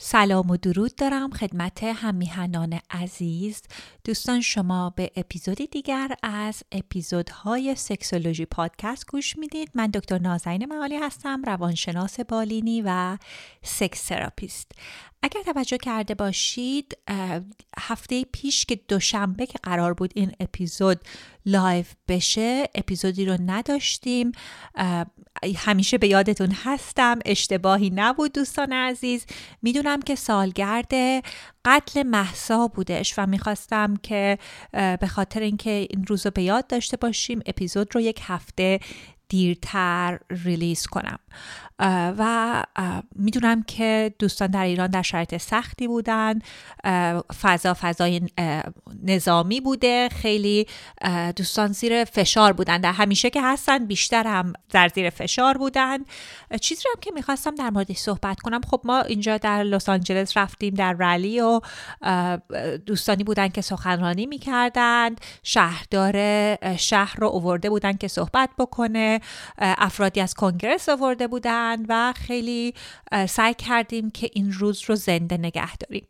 سلام و درود دارم خدمت همیهنان عزیز. دوستان شما به اپیزودی دیگر از اپیزودهای سکسولوژی پادکست گوش می‌دید. من دکتر نازنین معالی هستم روانشناس بالینی و sex therapist. اگر توجه کرده باشید هفته پیش که دوشنبه که قرار بود این اپیزود live بشه اپیزودی رو نداشتیم. همیشه به یادتون هستم. اشتباهی نبود دوستان عزیز. می‌دونم که سالگرد قتل محسا بودش و می‌خواستم که به خاطر اینکه این روز رو به یاد داشته باشیم اپیزود رو یک هفته دیرتر ریلیز کنم. و می‌دونم که دوستان در ایران در شرایط سختی بودن. فضا فضای نظامی بوده. خیلی دوستان زیر فشار بودن. در همیشه که هستن بیشتر هم در زیر فشار بودن. چیزی هم که می‌خواستم در موردش صحبت کنم. خب ما اینجا در لس آنجلس رفتیم در رلی و دوستانی بودن که سخنرانی می‌کردن شهردار شهر رو اوورده بودن که صحبت بکنه. افرادی از کنگرس آورده بودن و خیلی سعی کردیم که این روز رو زنده نگه داریم.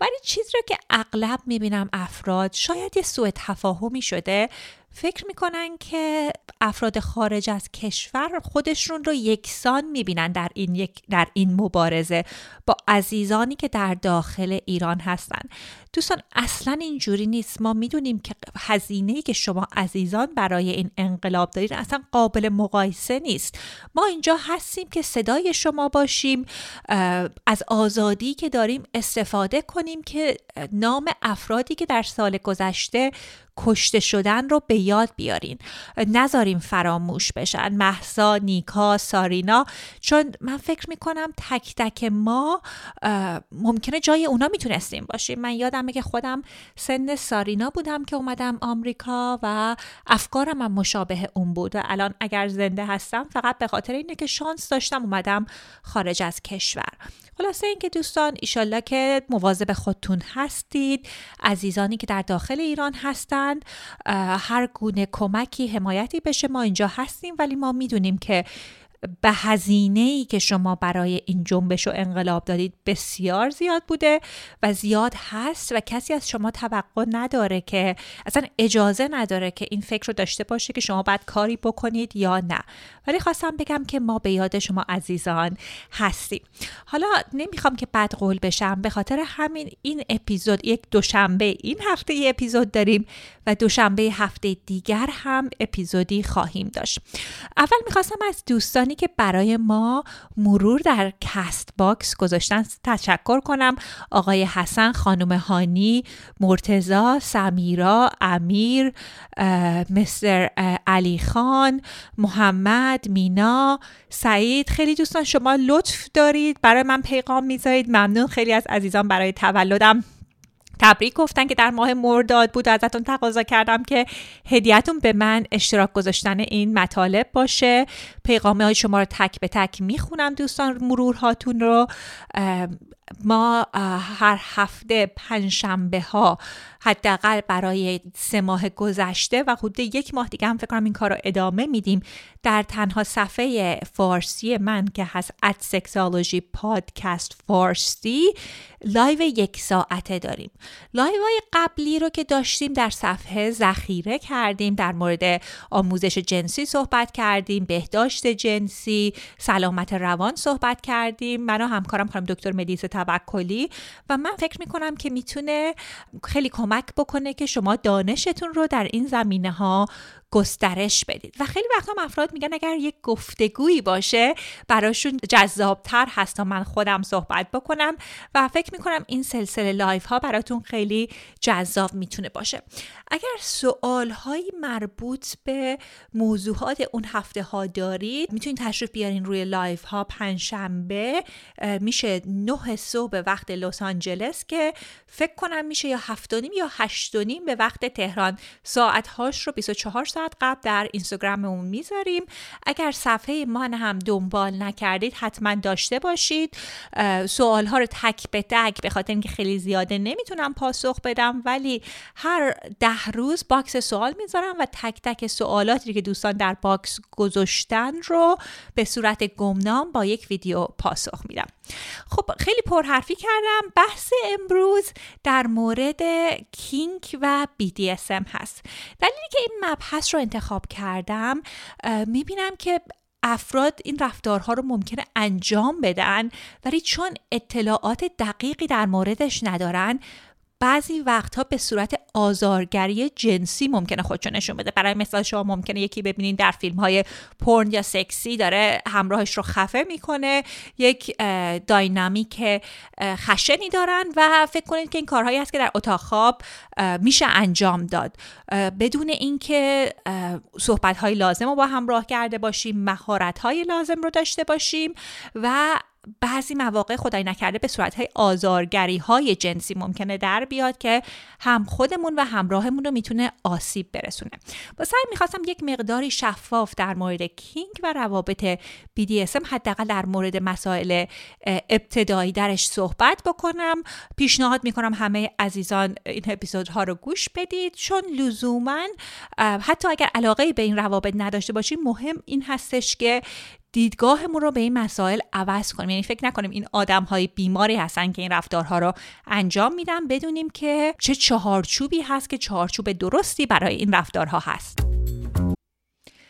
ولی چیزی رو که اغلب می‌بینم افراد شاید یه سوء تفاهمی شده. فکر می‌کنن که افراد خارج از کشور خودشون رو یکسان می‌بینن در این, یک در این مبارزه با عزیزانی که در داخل ایران هستن. دوستان اصلا اینجوری نیست. ما می‌دونیم که هزینه که شما عزیزان برای این انقلاب دارید اصلا قابل مقایسه نیست. ما اینجا هستیم که صدای شما باشیم از آزادی که داریم استفاده کنیم که نام افرادی که در سال گذشته کشته شدن رو به یاد بیارین. نذاریم فراموش بشن. محسا نیکا سارینا. چون من فکر می‌کنم تک تک ما ممکنه جای اونا می‌تونستیم باشیم. من یادمه که خودم سن سارینا بودم که اومدم آمریکا و افکارم هم مشابه اون بود. و الان اگر زنده هستم فقط به خاطر اینه که شانس داشتم اومدم خارج از کشور. خلاصه اینکه دوستان ایشالله که مواظب خودتون هستید. عزیزانی که در داخل ایران هستند هر گونه کمکی حمایتی بشه ما اینجا هستیم. ولی ما می‌دونیم که به هزینه ای که شما برای این جنبش و انقلاب دادید بسیار زیاد بوده و زیاد هست و کسی از شما توقع نداره که اصلا اجازه نداره که این فکر رو داشته باشه که شما باید کاری بکنید یا نه. ولی خواستم بگم که ما به یاد شما عزیزان هستیم. حالا نمی‌خوام که بد قول بشم به خاطر همین این اپیزود یک دوشنبه این هفته ای اپیزود داریم و دوشنبه هفته دیگر هم اپیزودی خواهیم داشت. اول می‌خواستم از دوستان که برای ما مرور در Castbox گذاشتن تشکر کنم. آقای حسن خانم هانی مرتضی سمیرا امیر مستر علی خان محمد مینا سعید. خیلی دوستان شما لطف دارید. برای من پیغام می‌ذارید. ممنون. خیلی از عزیزان برای تولدم. تبریک گفتن که در ماه مرداد بود ازتون تقاضا کردم که هدیهتون به من اشتراک گذاشتن این مطالب باشه. پیغامه های شما رو تک به تک می‌خونم دوستان مرورهاتون رو. ما هر هفته پنجشنبه ها حداقل برای سه ماه گذشته و حدود یک ماه دیگه هم فکر کنم این کار رو ادامه میدیم در تنها صفحه فارسی من که هست at Sexology Podcast Farsi live یک ساعته داریم. live های قبلی رو که داشتیم در صفحه ذخیره کردیم در مورد آموزش جنسی صحبت کردیم بهداشت جنسی سلامت روان صحبت کردیم. من و همکارم خانم دکتر مدیس توکلی و من فکر می‌کنم که می‌تونه خیلی کمک بکنه که شما دانشتون رو در این زمینه ها گسترش بدید. و خیلی وقتا افراد میگن اگر یک گفتگویی باشه براشون جذابتر هست تا من خودم صحبت بکنم و فکر می‌کنم این سلسله live ها براتون خیلی جذاب می‌تونه باشه. اگر سوال هایی مربوط به موضوعات اون هفته ها دارید می‌تونید تشریف بیارین روی live ها پنجشنبه میشه نه صبح وقت لس آنجلس که فکر کنم میشه یا هفت یا هشت به وقت تهران. ساعت هاش رو 24 ساعت قبل در اینستاگراممون می‌ذاریم. اگر صفحه ما هم دنبال نکردید حتما داشته باشید. سوال ها رو تک به تک به خاطر اینکه خیلی زیاده نمی‌تونم پاسخ بدم ولی هر ده روز box سوال می‌ذارم و تک تک سوالاتی که دوستان در box گذاشتن رو به صورت گمنام با یک ویدیو پاسخ میدم. خب خیلی پرحرفی کردم. بحث امروز در مورد کینک و BDSM هست. دلیلی که این مبحث رو انتخاب کردم می‌بینم که افراد این رفتارها رو ممکنه انجام بدن ولی چون اطلاعات دقیقی در موردش ندارن بعضی وقتها به صورت آزارگری جنسی ممکنه خودشو نشون بده. برای مثال شما ممکنه یکی ببینین در فیلم های پرن یا سکسی داره همراهش رو خفه می‌کنه. یک داینامیک خشنی دارن و فکر کنید که این کارهایی هست که در اتاق خواب میشه انجام داد. بدون اینکه صحبت های لازم رو با همراه کرده باشیم مهارت های لازم رو داشته باشیم و بعضی مواقع خدای نکرده به صورت های آزارگری های جنسی ممکنه در بیاد که هم خودمون و همراهمون رو می‌تونه آسیب برسونه. با سعی می‌خواستم یک مقداری شفاف در مورد کینگ و روابط BDSM حداقل در مورد مسائل ابتدایی درش صحبت بکنم. پیشنهاد می‌کنم همه عزیزان این اپیزودها رو گوش بدید. چون لزوما حتی اگر علاقه به این روابط نداشته باشیم مهم این هستش که دیدگاهمون رو به این مسائل عوض کنیم. یعنی فکر نکنیم این آدم های بیماری هستن که این رفتارها رو انجام میدن بدونیم که چه چهارچوبی هست که چهارچوب درستی برای این رفتارها هست.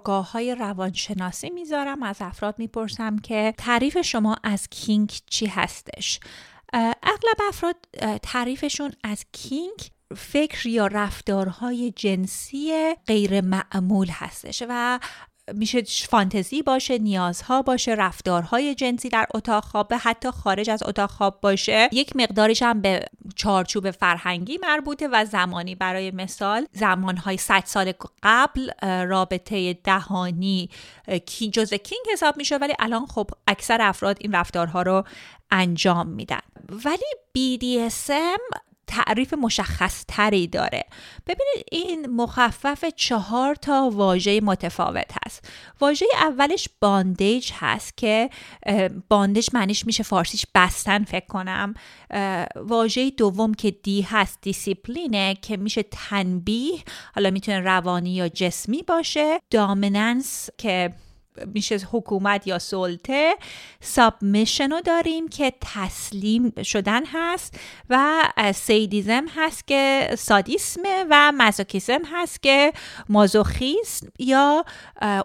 کارگاه های روانشناسی می‌ذارم از افراد می‌پرسم که تعریف شما از کینگ چی هستش. اغلب افراد تعریفشون از کینگ فکر یا رفتارهای جنسی غیر معمول هستش و میشه فانتزی باشه نیازها باشه رفتارهای جنسی در اتاق خواب حتی خارج از اتاق خواب باشه. یک مقدارش هم به چارچوب فرهنگی مربوطه و زمانی برای مثال زمانهای 100 سال قبل رابطه دهانی یکی جز kink حساب میشه ولی الان خب اکثر افراد این رفتارها رو انجام میدن. ولی BDSM تعریف مشخص تری داره. ببینید این مخفف چهار تا واژه متفاوت هست. واژه اولش bondage هست که bondage معنیش میشه فارسیش بستن فکر کنم. واژه دوم که D هست دیسیپلینه که میشه تنبیه حالا می‌تونه روانی یا جسمی باشه. دامننس که میشه حکومت یا سلطه سابمیشن رو داریم که تسلیم شدن هست و سیدیزم هست که سادیسمه و مزوکیسم هست که مازوخیسم یا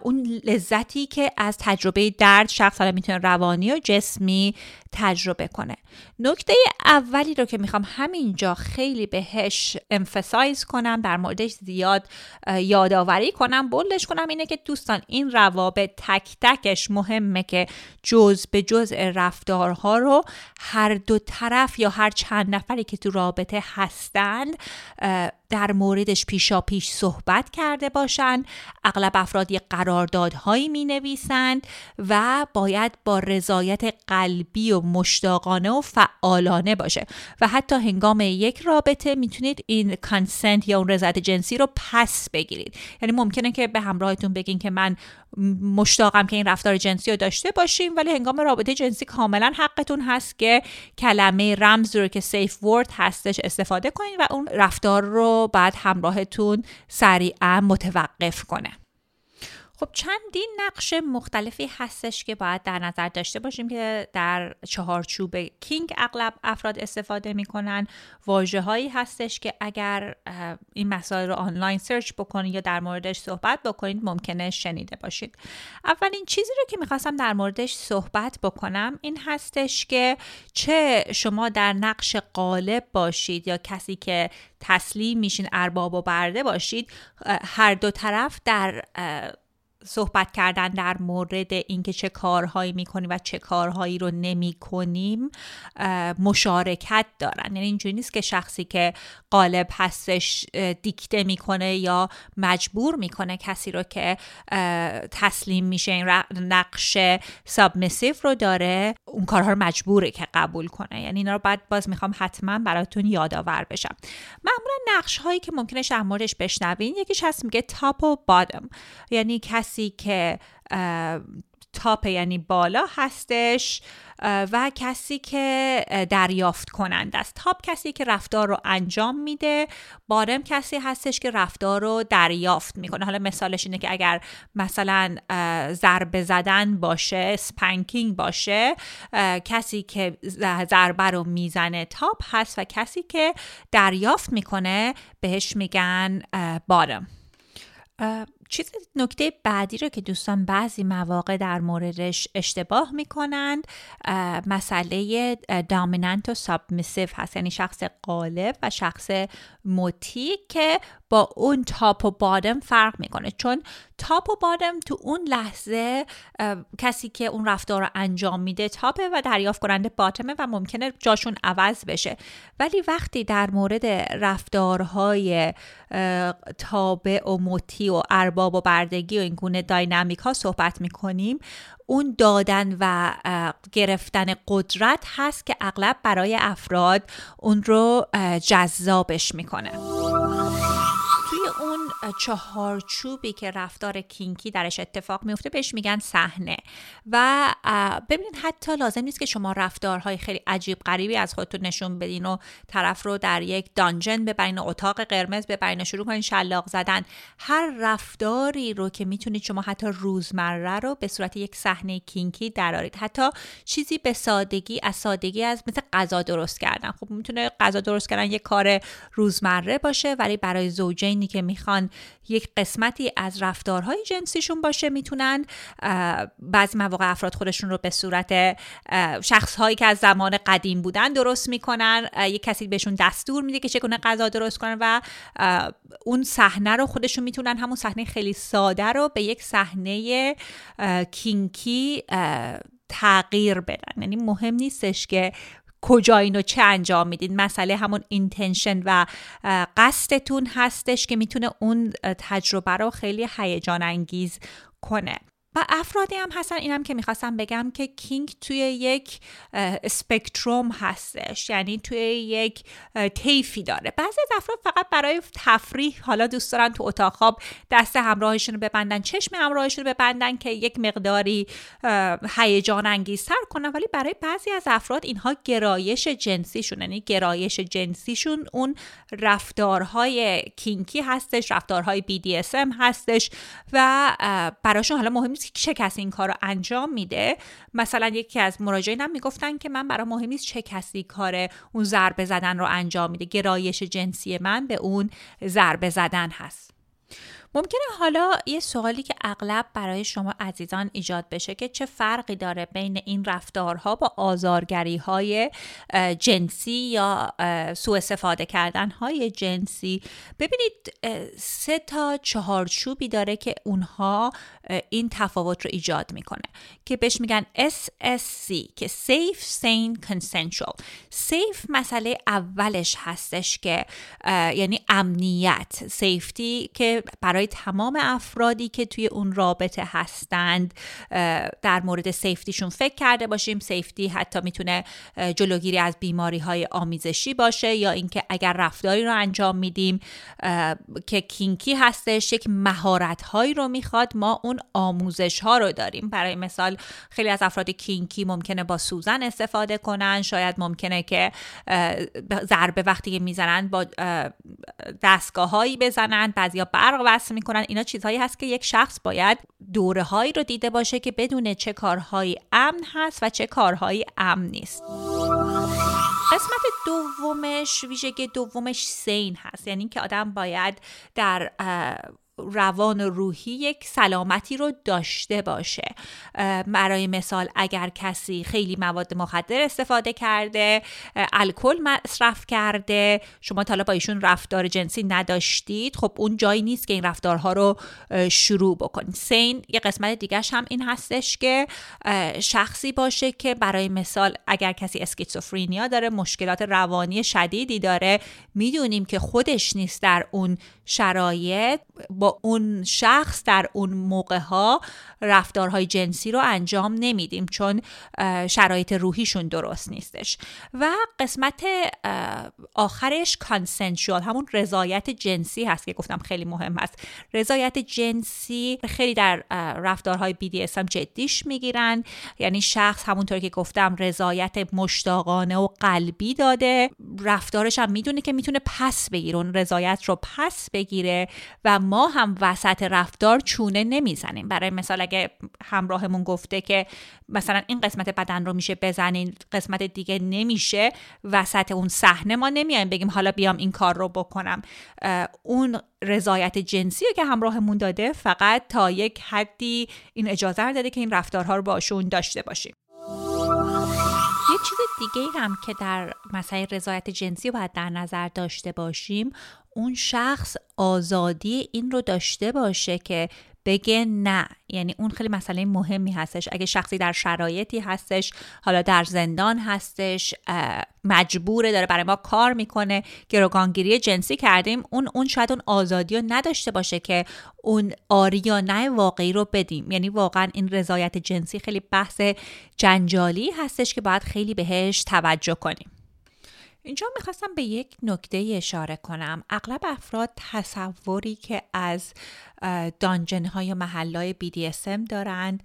اون لذتی که از تجربه درد شخص حالا می‌تونه روانی و جسمی تجربه کنه. نکته اولی رو که می‌خوام همینجا خیلی بهش امفسایز کنم در موردش زیاد یادآوری کنم بلدش کنم اینه که دوستان این روابط تک تکش مهمه که جز به جز رفتارها رو هر دو طرف یا هر چند نفری که تو رابطه هستن در موردش پیشا پیش صحبت کرده باشند اغلب افراد یک قراردادهایی می نویسند و باید با رضایت قلبی و مشتاقانه و فعالانه باشه. و حتی هنگام یک رابطه می‌تونید این کانسنت یا اون رضایت جنسی رو پس بگیرید. یعنی ممکنه که به همراهتون بگین که من مشتاقم که این رفتار جنسی رو داشته باشیم ولی هنگام رابطه جنسی کاملا حقتون هست که کلمه رمز رو که سیف ورد هستش استفاده کنید و اون رفتار رو بعد همراهتون سریعا متوقف کنه. خب چندین نقش مختلفی هستش که باید در نظر داشته باشیم که در چهارچوب کینگ اغلب افراد استفاده می‌کنن. واجه هایی هستش که اگر این مسائل رو آنلاین سرچ بکنید یا در موردش صحبت بکنید ممکنه شنیده باشید. اولین چیزی رو که می‌خواستم در موردش صحبت بکنم این هستش که چه شما در نقش قالب باشید یا کسی که تسلیم میشین ارباب و برده باشید هر دو طرف در صحبت کردن در مورد اینکه چه کارهایی می‌کنیم و چه کارهایی رو نمی‌کنیم مشارکت دارن. یعنی اینجوری نیست که شخصی که قالب هستش دیکته می‌کنه یا مجبور می‌کنه کسی رو که تسلیم میشه این نقش سابمیسیو رو داره اون کارها رو مجبوره که قبول کنه. یعنی اینا رو بعد باز می‌خوام حتما براتون یادآور بشم. معمولا نقش هایی که ممکنه در موردش بشنوین یکیش هست میگه تاپ و بادم یعنی کسی که top یعنی بالا هستش و کسی که دریافت کنند است. top کسی که رفتار رو انجام میده bottom کسی هستش که رفتار رو دریافت می‌کنه. حالا مثالش اینه که اگر مثلا ضربه زدن باشه spanking باشه کسی که ضربه رو می‌زنه top هست و کسی که دریافت می‌کنه بهش میگن bottom. چیز نکته بعدی رو که دوستان بعضی مواقع در موردش اشتباه می‌کنند مسئله dominant و submissive هست. یعنی شخص غالب و شخص مطیع که با اون top و bottom فرق می‌کنه. چون top و bottom تو اون لحظه کسی که اون رفتار رو انجام میده top ه و دریافت کننده bottom ه و ممکنه جاشون عوض بشه. ولی وقتی در مورد رفتارهای تابع و مطیع و ارباب و بردگی و این گونه داینامیک ها صحبت می‌کنیم اون دادن و گرفتن قدرت هست که اغلب برای افراد اون رو جذابش می‌کنه. چهارچوبی که رفتار کینکی درش اتفاق میفته بهش میگن صحنه. و ببینید حتی لازم نیست که شما رفتارهای خیلی عجیب غریبی از خودتون نشون بدین و طرف رو در یک دانجن ببرین اتاق قرمز ببرین و شروع کنین شلاق زدن. هر رفتاری رو که می‌تونید شما حتی روزمره رو به صورت یک صحنه کینکی درارید حتی چیزی به سادگی از سادگی از مثل غذا درست کردن. خب می‌تونه غذا درست کردن یک کار روزمره باشه ولی برای زوجینی که می‌خوان یک قسمتی از رفتارهای جنسیشون باشه می‌تونن بعضی مواقع افراد خودشون رو به صورت شخصهایی که از زمان قدیم بودن درست می‌کنن. یک کسی بهشون دستور میده که چگونه غذا درست کنن و اون صحنه رو خودشون می‌تونن همون صحنه خیلی ساده رو به یک صحنه کینکی تغییر بدن. یعنی مهم نیستش که کجا اینو چه انجام می‌دید مسئله همون اینتنشن و قصدتون هستش که می‌تونه اون تجربه رو خیلی هیجان انگیز کنه. و افرادی هم هستن. اینم که می‌خواستم بگم که کینگ توی یک اسپکتروم هستش. یعنی توی یک تیفی داره. بعضی از افراد فقط برای تفریح حالا دوست دارن تو اتاق خواب دست همراهشون رو ببندن چشم همراهشون رو ببندن که یک مقداری هیجان انگیزتر کنن. ولی برای بعضی از افراد اینها گرایش جنسیشون یعنی گرایش جنسیشون اون رفتارهای کینکی هستش رفتارهای BDSM هستش و براشون حالا مهم چه کسی این کار رو انجام میده؟ مثلا یکی از مراجعین هم می‌گفتن که من برای مهم نیست چه کسی کار اون ضربه زدن رو انجام میده. گرایش جنسی من به اون ضربه زدن هست. ممکنه حالا یه سوالی که اغلب برای شما عزیزان ایجاد بشه که چه فرقی داره بین این رفتارها با آزارگری های جنسی یا سوء استفاده کردن های جنسی؟ ببینید سه تا چهارچوبی داره که اونها این تفاوت رو ایجاد می‌کنه که بهش میگن SSC که Safe Sane Consensual. Safe مسئله اولش هستش که یعنی امنیت سیفتی که برای تمام افرادی که توی اون رابطه هستند در مورد سیفتیشون فکر کرده باشیم. سیفتی حتی می‌تونه جلوگیری از بیماری های آمیزشی باشه یا اینکه اگر رفتاری رو انجام میدیم که کینکی هستش یک مهارت هایی رو می‌خواد ما اون آموزش ها رو داریم. برای مثال خیلی از افراد کینکی ممکنه با سوزن استفاده کنن. شاید ممکنه که ضربه وقتی می‌زنن با دستگاه هایی بزنن. بعضیا برق وصل می‌کنن. اینا چیزهایی هست که یک شخص باید دوره هایی رو دیده باشه که بدونه چه کارهایی امن هست و چه کارهایی امن نیست. قسمت دومش ویژگی دومش سین هست. یعنی که آدم باید در روان و روحی یک سلامتی رو داشته باشه. برای مثال اگر کسی خیلی مواد مخدر استفاده کرده الکل مصرف کرده شما تا با ایشون رفتار جنسی نداشتید خب اون جایی نیست که این رفتارها رو شروع بکنید. سین یه قسمت دیگرش هم این هستش که شخصی باشه که برای مثال اگر کسی اسکیتسوفرینیا داره مشکلات روانی شدیدی داره می‌دونیم که خودش نیست در اون شرایط. با اون شخص در اون موقع ها رفتارهای جنسی رو انجام نمیدیم چون شرایط روحیشون درست نیستش. و قسمت آخرش کانسنشوال همون رضایت جنسی هست که گفتم خیلی مهم هست. رضایت جنسی خیلی در رفتارهای BDSM جدیش می‌گیرن. یعنی شخص همونطور که گفتم رضایت مشتاقانه و قلبی داده. رفتارش هم می‌دونه که می‌تونه پس بگیره اون رضایت رو پس بگیره و ما هم وسط رفتار چونه نمی‌زنیم. برای مثال اگه همراهمون گفته که مثلا این قسمت بدن رو میشه بزنین قسمت دیگه نمیشه وسط اون صحنه ما نمیایم بگیم حالا بیام این کار رو بکنم. اون رضایت جنسی که همراهمون داده فقط تا یک حدی این اجازه رو داده که این رفتارها رو باشون داشته باشیم. یه چیز دیگه هم که در مسئله رضایت جنسی باید در نظر داشته باشیم اون شخص آزادی این رو داشته باشه که بگه نه. یعنی اون خیلی مسئله مهمی هستش. اگه شخصی در شرایطی هستش حالا در زندان هستش مجبوره داره برای ما کار می‌کنه گروگانگیری جنسی کردیم اون اون شاید اون آزادی رو نداشته باشه که اون آری یا نه واقعی رو بدیم. یعنی واقعا این رضایت جنسی خیلی بحث جنجالی هستش که باید خیلی بهش توجه کنیم. اینجا می‌خواستم به یک نکته اشاره کنم. اغلب افراد تصوری که از دانجن های محل های BDSM دارند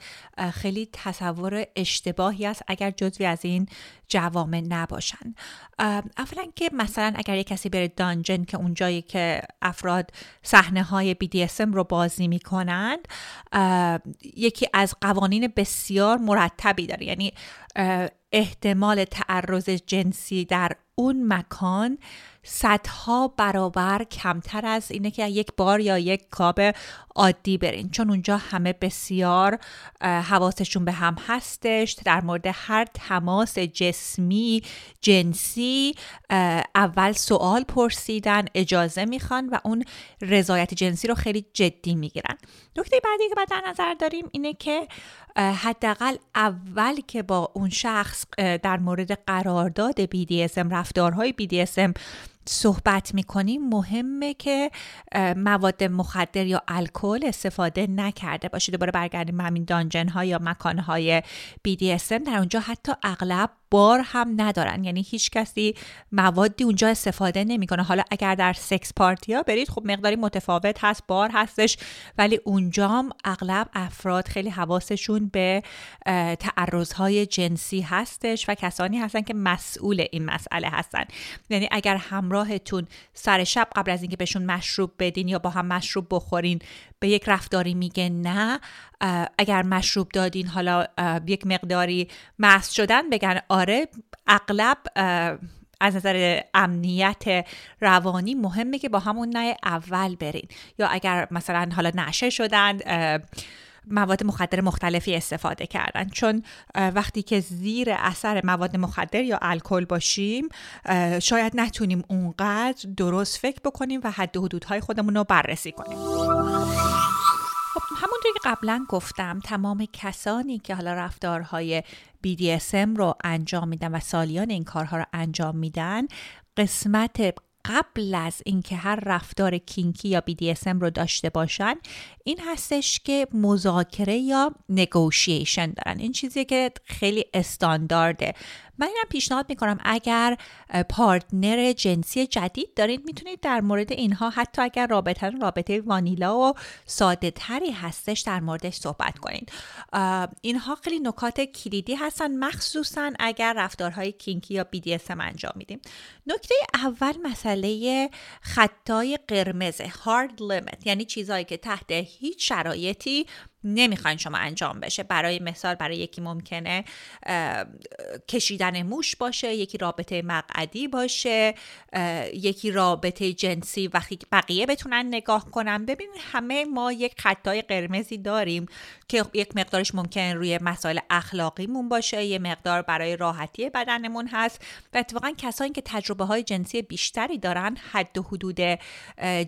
خیلی تصور اشتباهی است اگر جزوی از این جوامع نباشند. اولا که مثلا اگر یک کسی بره دانجن که اونجایی که افراد صحنه های BDSM رو بازی می‌کنند یکی از قوانین بسیار مرتبی داره. یعنی احتمال تعرض جنسی در اون مکان صدها برابر کمتر از اینه که یک بار یا یک کاب عادی برین. چون اونجا همه بسیار حواسشون به هم هستش. در مورد هر تماس جسمی جنسی اول سوال پرسیدن اجازه می‌خوان و اون رضایت جنسی رو خیلی جدی می‌گیرن. نکته بعدی که باید در نظر داریم اینه که حداقل اول که با اون شخص در مورد قرارداد BDSM رفتارهای BDSM صحبت می‌کنیم مهمه که مواد مخدر یا الکل استفاده نکرده باشید دوباره برگردیم همین دانجن ها یا مکان های BDSM در اونجا حتی اغلب بار هم ندارن. یعنی هیچ کسی موادی اونجا استفاده نمی‌کنه. حالا اگر در سکس پارتی ها برید خب مقداری متفاوت هست بار هستش ولی اونجا اغلب افراد خیلی حواسشون به تعرضهای جنسی هستش و کسانی هستن که مسئول این مسئله هستن. یعنی اگر همراهتون سر شب قبل از اینکه بهشون مشروب بدین یا با هم مشروب بخورین به یک رفتاری میگه نه اگر مشروب دادین حالا یک مقداری مست شدن بگن آره اغلب از نظر امنیت روانی مهمه که با همون نه اول برین. یا اگر مثلا حالا نشه شدن مواد مخدر مختلفی استفاده کردن. چون وقتی که زیر اثر مواد مخدر یا الکل باشیم شاید نتونیم اونقدر درست فکر بکنیم و حد و حدودهای خودمون رو بررسی کنیم. خب همونطور که قبلا گفتم تمام کسانی که حالا رفتارهای BDSM رو انجام میدن و سالیان این کارها رو انجام میدن قسمت قبل از اینکه هر رفتار کینکی یا BDSM رو داشته باشن این هستش که مذاکره یا نگوشیشن دارن. این چیزی که خیلی استاندارده. من اینم پیشنهاد می‌کنم اگر پارتنر جنسی جدید دارید می‌تونید در مورد اینها حتی اگر رابطه رابطه وانیلا و ساده تری هستش در موردش صحبت کنید اینها خیلی نکات کلیدی هستن مخصوصا اگر رفتارهای کینکی یا BDSM انجام میدیم. نکته اول مسئله خطای قرمز hard limit یعنی چیزهایی که تحت هیچ شرایطی نمی‌خواین شما انجام بشه. برای مثال برای یکی ممکنه کشیدن موش باشه یکی رابطه مقعدی باشه یکی رابطه جنسی وقتی بقیه بتونن نگاه کنن. ببینید همه ما یک خطای قرمزی داریم که یک مقدارش ممکن روی مسائل اخلاقیمون باشه یه مقدار برای راحتی بدنمون هست. و اتفاقا کسانی که تجربه های جنسی بیشتری دارن حد و حدود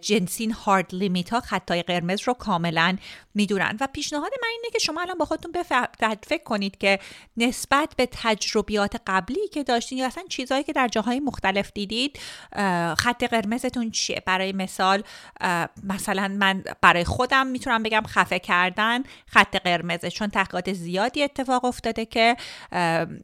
جنسین هارد لیمیت ها خطای قرمز رو کاملا می‌دونن. و پیشنهاد من اینه که شما الان با خودتون فکر کنید که نسبت به تجربیات قبلی که داشتین یا اصلا چیزهایی که در جاهای مختلف دیدید خط قرمزتون چیه؟ برای مثال مثلا من برای خودم می‌تونم بگم خفه کردن خط قرمزه چون تحقیقات زیادی اتفاق افتاده که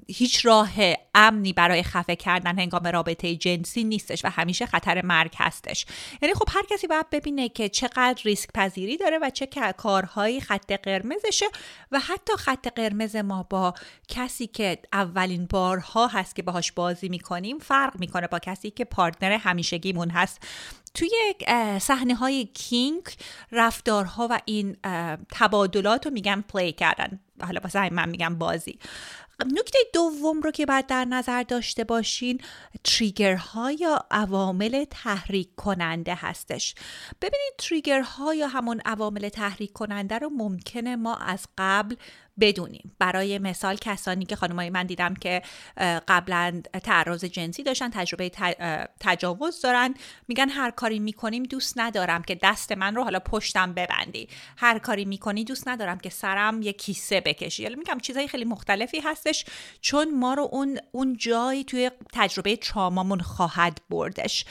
هیچ راه امنی برای خفه کردن هنگام رابطه جنسی نیستش و همیشه خطر مرگ هستش. یعنی خب هر کسی باید ببینه که چقدر ریسک پذیری داره و چه کارهایی خط قرمزشه و حتی خط قرمز ما با کسی که اولین بارها هست که باهاش بازی می‌کنیم فرق می‌کنه با کسی که پارتنر همیشگیمون هست. توی صحنه های کینگ رفتارها و این تبادلات رو میگن پلی کردن. حالا واسه من میگم بازی. نکته دوم رو که باید در نظر داشته باشین تریگرها یا عوامل تحریک کننده هستش. ببینید تریگرها یا همون عوامل تحریک کننده رو ممکنه ما از قبل بدونیم. برای مثال کسانی که خانمای من دیدم که قبلا تعرض جنسی داشتن تجربه تجاوز دارن میگن هر کاری می‌کنیم دوست ندارم که دست من رو حالا پشتم ببندی. هر کاری می‌کنی دوست ندارم که سرم یه کیسه بکشی. یعنی میگم چیزهای خیلی مختلفی هستش چون ما رو اون اون جایی توی تجربه ترامامون خواهد بردش.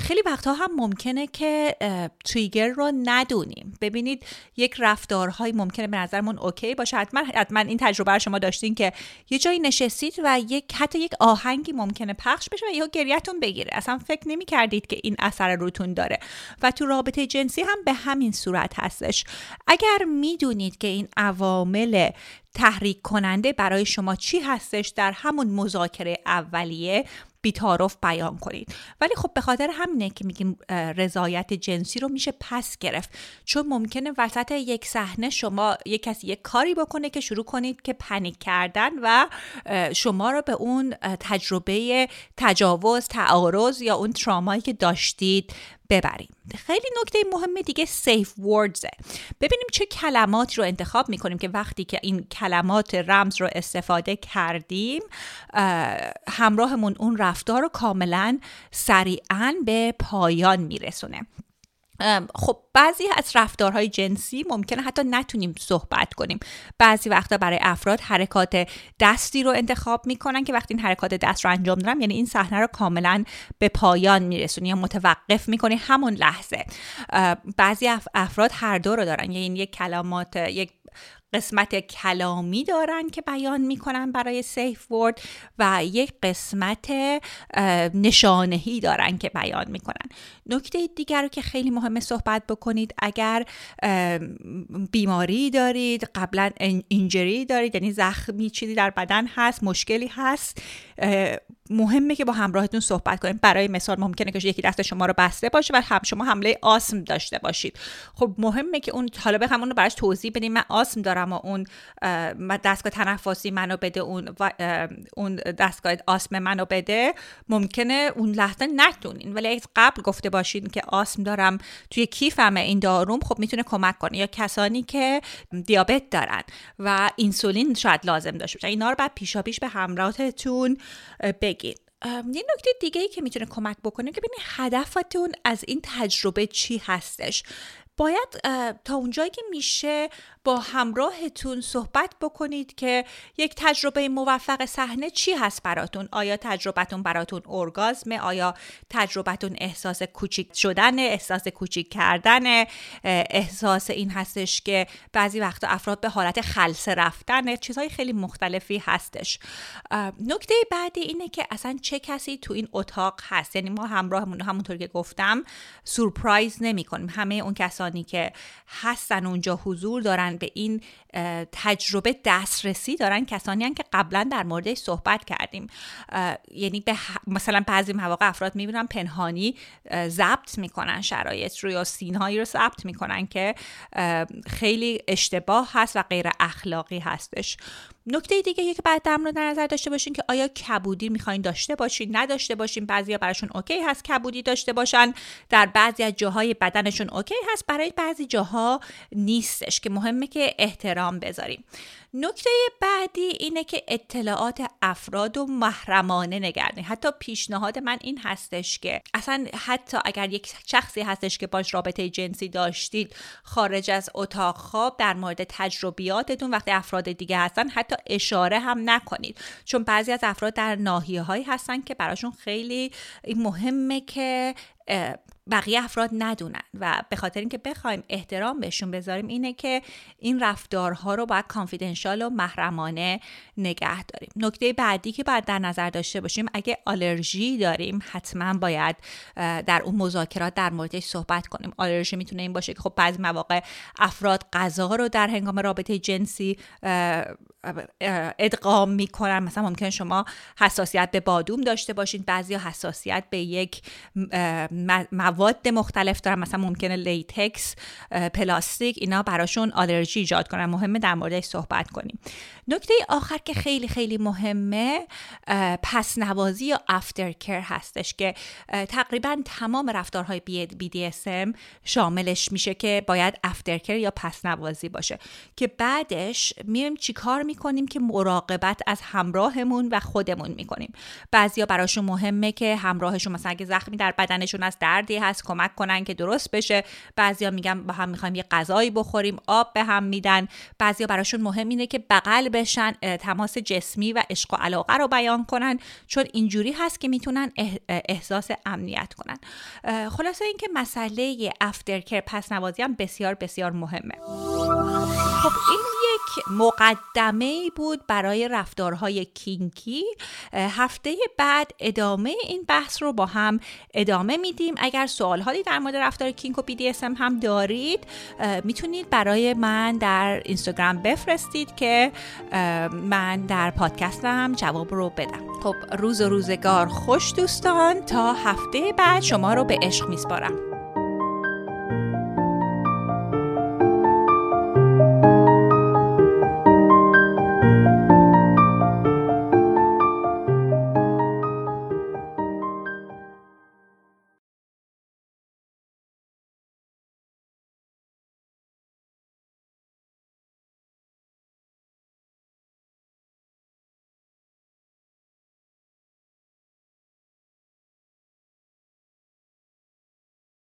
خیلی وقتها هم ممکنه که تریگر رو ندونیم. ببینید یک رفتارهایی ممکنه به نظرمون اوکی باشه. حتما حتما این تجربه رو شما داشتین که یه جایی نشستید و یک حتی یک آهنگی ممکنه پخش بشه و یهو گریهتون بگیره. اصلا فکر نمی کردید که این اثر روتون داره. و تو رابطه جنسی هم به همین صورت هستش. اگر می‌دونید که این عوامل تحریک کننده برای شما چی هستش در همون مذاکره اولیه بیتارف بیان کنید. ولی خب به خاطر همینه که میگیم رضایت جنسی رو میشه پس گرفت. چون ممکنه وسط یک صحنه شما یک کسی یک کاری بکنه که شروع کنید که پنیک کردن و شما رو به اون تجربه تجاوز تعارض یا اون ترامایی که داشتید ببریم. خیلی نکته مهم دیگه سیف وردزه ببینیم چه کلماتی رو انتخاب می‌کنیم که وقتی که این کلمات رمز رو استفاده کردیم همراهمون اون رفتار رو کاملا سریعا به پایان میرسونه. خب بعضی از رفتارهای جنسی ممکنه حتی نتونیم صحبت کنیم. بعضی وقتا برای افراد حرکات دستی رو انتخاب می‌کنن که وقتی این حرکات دست رو انجام دارم یعنی این صحنه رو کاملا به پایان میرسونی یا متوقف می‌کنی همون لحظه. بعضی افراد هر دو رو دارن. یعنی یک کلمات یک قسمت کلامی دارن که بیان می‌کنن برای سیف ورد و یک قسمت نشانهی دارن که بیان می‌کنن. نکته دیگر رو که خیلی مهمه صحبت بکنید اگر بیماری دارید قبلا اینجری دارید یعنی زخمی چیزی در بدن هست مشکلی هست مهمه که با همراهتون صحبت کنید برای مثال ممکنه که یکی دست شما رو بسته باشه و هم شما حمله آسم داشته باشید. خب مهمه که اون حالا بخوام اون رو براش توضیح بدیم. من آسم دارم و اون دستگاه تنفسی منو بده اون اون دستگاه آسم منو بده ممکنه اون لحظه نتونین. ولی از قبل گفته باشین که آسم دارم توی کیفمه این داروم خب می‌تونه کمک کنه. یا کسانی که دیابت دارن و اینسولین شاید لازم داشته باشن اینا رو بعد پیشا پیش به همراهتون بگید یه نکته دیگه ای که می‌تونه کمک بکنه که ببینید هدفتون از این تجربه چی هستش. باید تا اونجایی که میشه با همراهتون صحبت بکنید که یک تجربه موفق صحنه چی هست براتون؟ آیا تجربتون براتون ارگازمه؟ آیا تجربتون احساس کوچیک شدن احساس کوچیک کردن احساس این هستش که بعضی وقتا افراد به حالت خلصه رفتن چیزهای خیلی مختلفی هستش. نکته بعدی اینه که اصلا چه کسی تو این اتاق هست؟ یعنی ما همراهمون همونطور که گفتم سورپرایز نمی کنیم همه اون کسانی که هستن اونجا حضور دارن به این تجربه دسترسی دارن کسانی هن که قبلا در موردش صحبت کردیم. یعنی به مثلا بعضی مواقع افراد می‌بینن پنهانی ضبط می‌کنن شرایط رو یا سینهایی رو ضبط می‌کنن که خیلی اشتباه هست و غیر اخلاقی هستش. نکته دیگه که بعد در مورد نظر داشته باشین که آیا کبودی می‌خواین داشته باشین نداشته باشین. بعضیا براشون اوکی هست کبودی داشته باشن. در بعضی از جاهای بدنشون اوکی هست. برای بعضی جاها نیستش که مهمه که احترام بذاریم. نکته بعدی اینه که اطلاعات افراد و محرمانه نگرده حتی پیشنهاد من این هستش که اصلا حتی اگر یک شخصی هستش که باش رابطه جنسی داشتید خارج از اتاق خواب در مورد تجربیاتتون وقتی افراد دیگه هستن حتی اشاره هم نکنید. چون بعضی از افراد در ناحیه هایی هستن که براشون خیلی مهمه که بقیه افراد ندونن و به خاطر اینکه بخوایم احترام بهشون بذاریم اینه که این رفتارها رو باید confidential و محرمانه نگه داریم. نکته بعدی که باید در نظر داشته باشیم اگه آلرژی داریم حتما باید در اون مذاکرات در موردش صحبت کنیم. آلرژی می‌تونه این باشه که خب بعضی مواقع افراد غذا رو در هنگام رابطه جنسی ادغام می‌کنن. مثلا ممکن شما حساسیت به بادوم داشته باشین بعضی حساسیت به یک مواد مختلف دارن. مثلا ممکنه latex پلاستیک اینا براشون آلرژی ایجاد کنن. مهمه در موردش صحبت کنیم. نکته آخر که خیلی خیلی مهمه پس نوازی یا افتر کر هستش که تقریبا تمام رفتارهای BDSM شاملش میشه که باید افتر کر یا پس نوازی باشه. که بعدش میایم چیکار می‌کنیم که مراقبت از همراهمون و خودمون می‌کنیم. بعضیا براشون مهمه که همراهشون مثلا اگه زخمی در بدنشون از دردی هست کمک کنن که درست بشه. بعضیا میگن با هم می‌خوایم یه غذایی بخوریم آب به هم میدن. بعضیا براشون مهم اینه که بغل بشن تماس جسمی و عشق و علاقه رو بیان کنن چون اینجوری هست که می‌تونن احساس امنیت کنن. خلاصه اینکه مسئله افترکر پس نوازی هم بسیار بسیار مهمه. خب این مقدمه بود برای رفتارهای کینکی. هفته بعد ادامه این بحث رو با هم ادامه میدیم. اگر سوال در مورد رفتار کینک و BDSM هم دارید می‌تونید برای من در اینستاگرام بفرستید که من در پادکستم جواب رو بدم. خب روز و روزگار خوش دوستان. تا هفته بعد شما رو به عشق میسپارم.